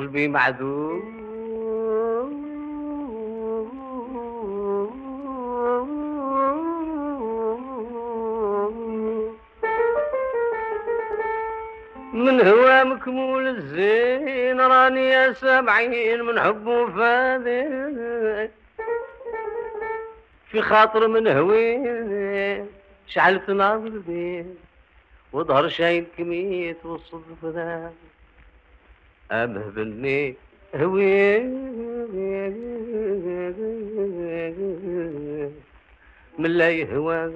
قلبي معذور من هو مكمول الزين؟ راني يا سبعين من حب وفاذي في خاطر من هوين شعلت نار البيت وظهر شايل كميت والصدف ذا أمه بني هوين من لا يهوى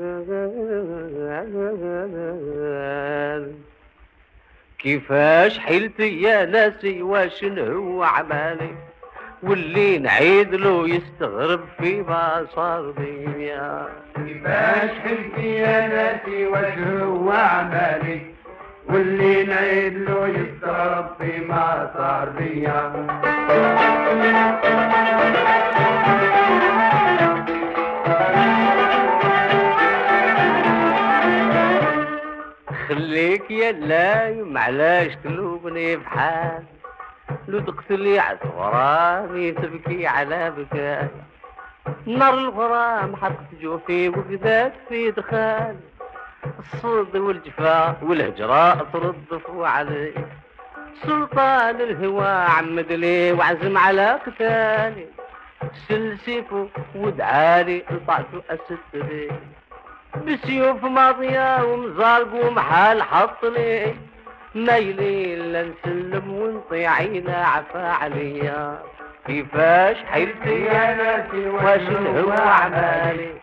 كيفاش حيلتي يا ناسي؟ واشنو عمالي واللي نعيد له يستغرب في بصر دنيا كيفاش حيلتي يا ناسي؟ واشنو عمالي واللي نعيد له يستغرب في ما صار بيا خليك يا لايم علاش تلوبني بحال. لو تقتلي عالغرامي تبكي على بكاي نار الغرام حطت جوفي وقدات في دخان الصد والجفا والهجراء تردفوا علي سلطان الهوى عمد لي وعزم على قتالي. سل سيفه ودعالي قطعته أسد بسيوف ماضية ومزارق ومحال حط لي. مايلين لنسلم ونطي عينا عفا عليا. كيفاش حيلتي يا ناسي واش هو عمالي.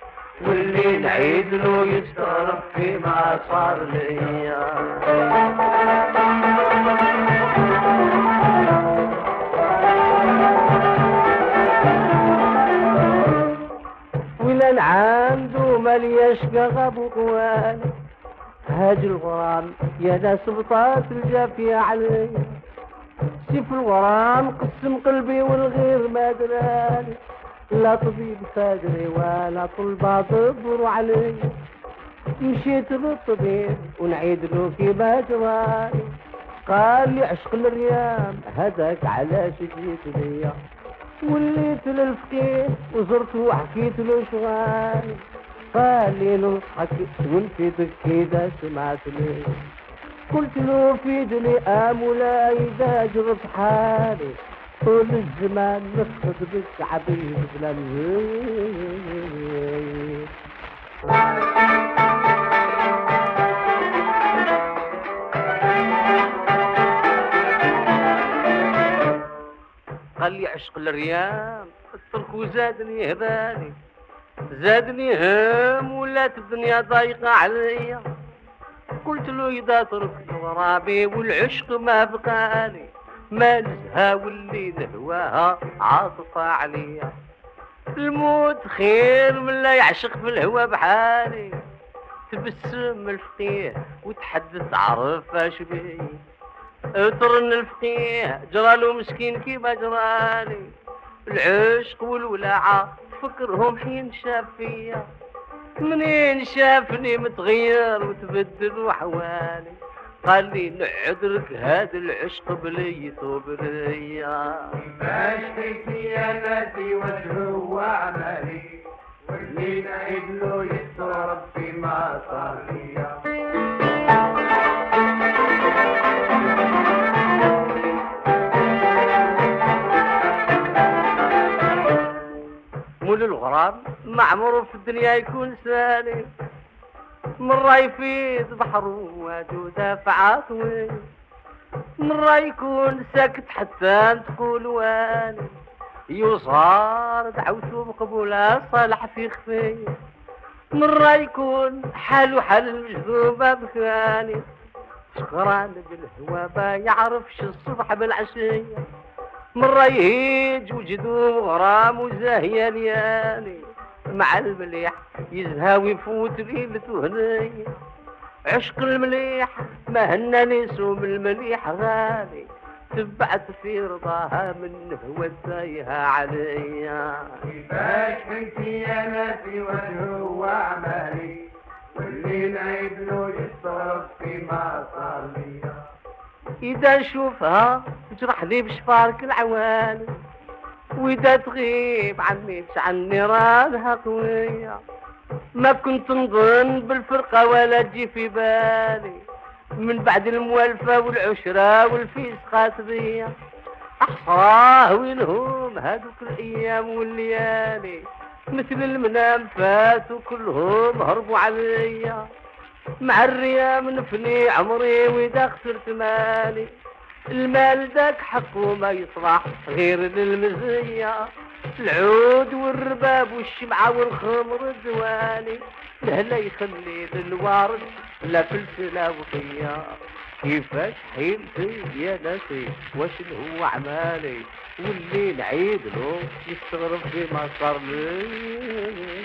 واللي نعيد له يستغرب فيما صار ليا. ولا عنده ملياش غاب وقوالي هاج الغرام يا ناس بطاط الجافية علي. سيف الغرام قسم قلبي والغير ما دراني. لا طبيب فادري ولا طلبة تبروا علي. مشيت للطبيب ونعيد له كيما جراني قال لي عشق الريام هذاك علاش جيت ليا وليت للفقيه وزرته وحكيت له شغالي قال لي نصحك ونفيدك كذا سمعت لي. قلت له فيدني امولاي اذا جرت حالي. طول الزمان بك عبيد بلا. قال لي عشق الريام الترك وزادني هبالي زادني هم ولات الدنيا ضايقة عليا. قلت له إذا ترك الغرابي والعشق ما بقالي ما نزهى واللي نهواها عاطفة عليا. الموت خير من لا يعشق في الهوى بحالي. تبسم الفقيه وتحدث عرف اش ترن الفقيه جرالو مسكين كيما جرالي. العشق والولاعة فكرهم حين شاف فيا منين شافني متغير وتبدل وحوالي قال لي نعذرك هذا العشق بلي يطوب ليا كيفاش حيلتي يا ناسي واشنو عمالي واللي نعيد له يستغرب في ما صار بيا مول الغرام معمر في الدنيا يكون سالم. مرة يفيد بحر ودودة عطوي مرة يكون ساكت حتى تقول واني يوصار دعوته بقبولة صالح في خفي مرة يكون حاله حال المجذوبة بكاني شكران بالهوى ما يعرفش الصبح بالعشية. مرة يهيج وجدوم غرام وزاهية ليالي. مع المليح يزهى ويفوت ليلته هنية عشق المليح ما هناني سوم المليح غالي. تبعت في رضاها من هو التايهة عليا. كيفاش حيلتي يا ناسي واشنو عمالي واللي نعيد له يستغرب في بيا إذا نشوفها جرحني بشفارك العوالي. وإذا تغيب عني عني رادها قوية. ما كنت نظن بالفرقة ولا تجي في بالي. من بعد الموالفة والعشرة والفيسقات بيا أحصاه وينهم هذوك الأيام والليالي. مثل المنام فاتوا كلهم هربوا عليا. مع الريام نفني عمري وإذا خسرت مالي. المال ذاك حقه ما يصلح غير للمزية العود والرباب والشمعة والخمر الدوالي لا يخلي للوارث لا فلفلة وقيا كيفاش حيلتي يا ناسي؟ واش هو عمالي؟ واللي نعيد له يستغرب بما صار لي.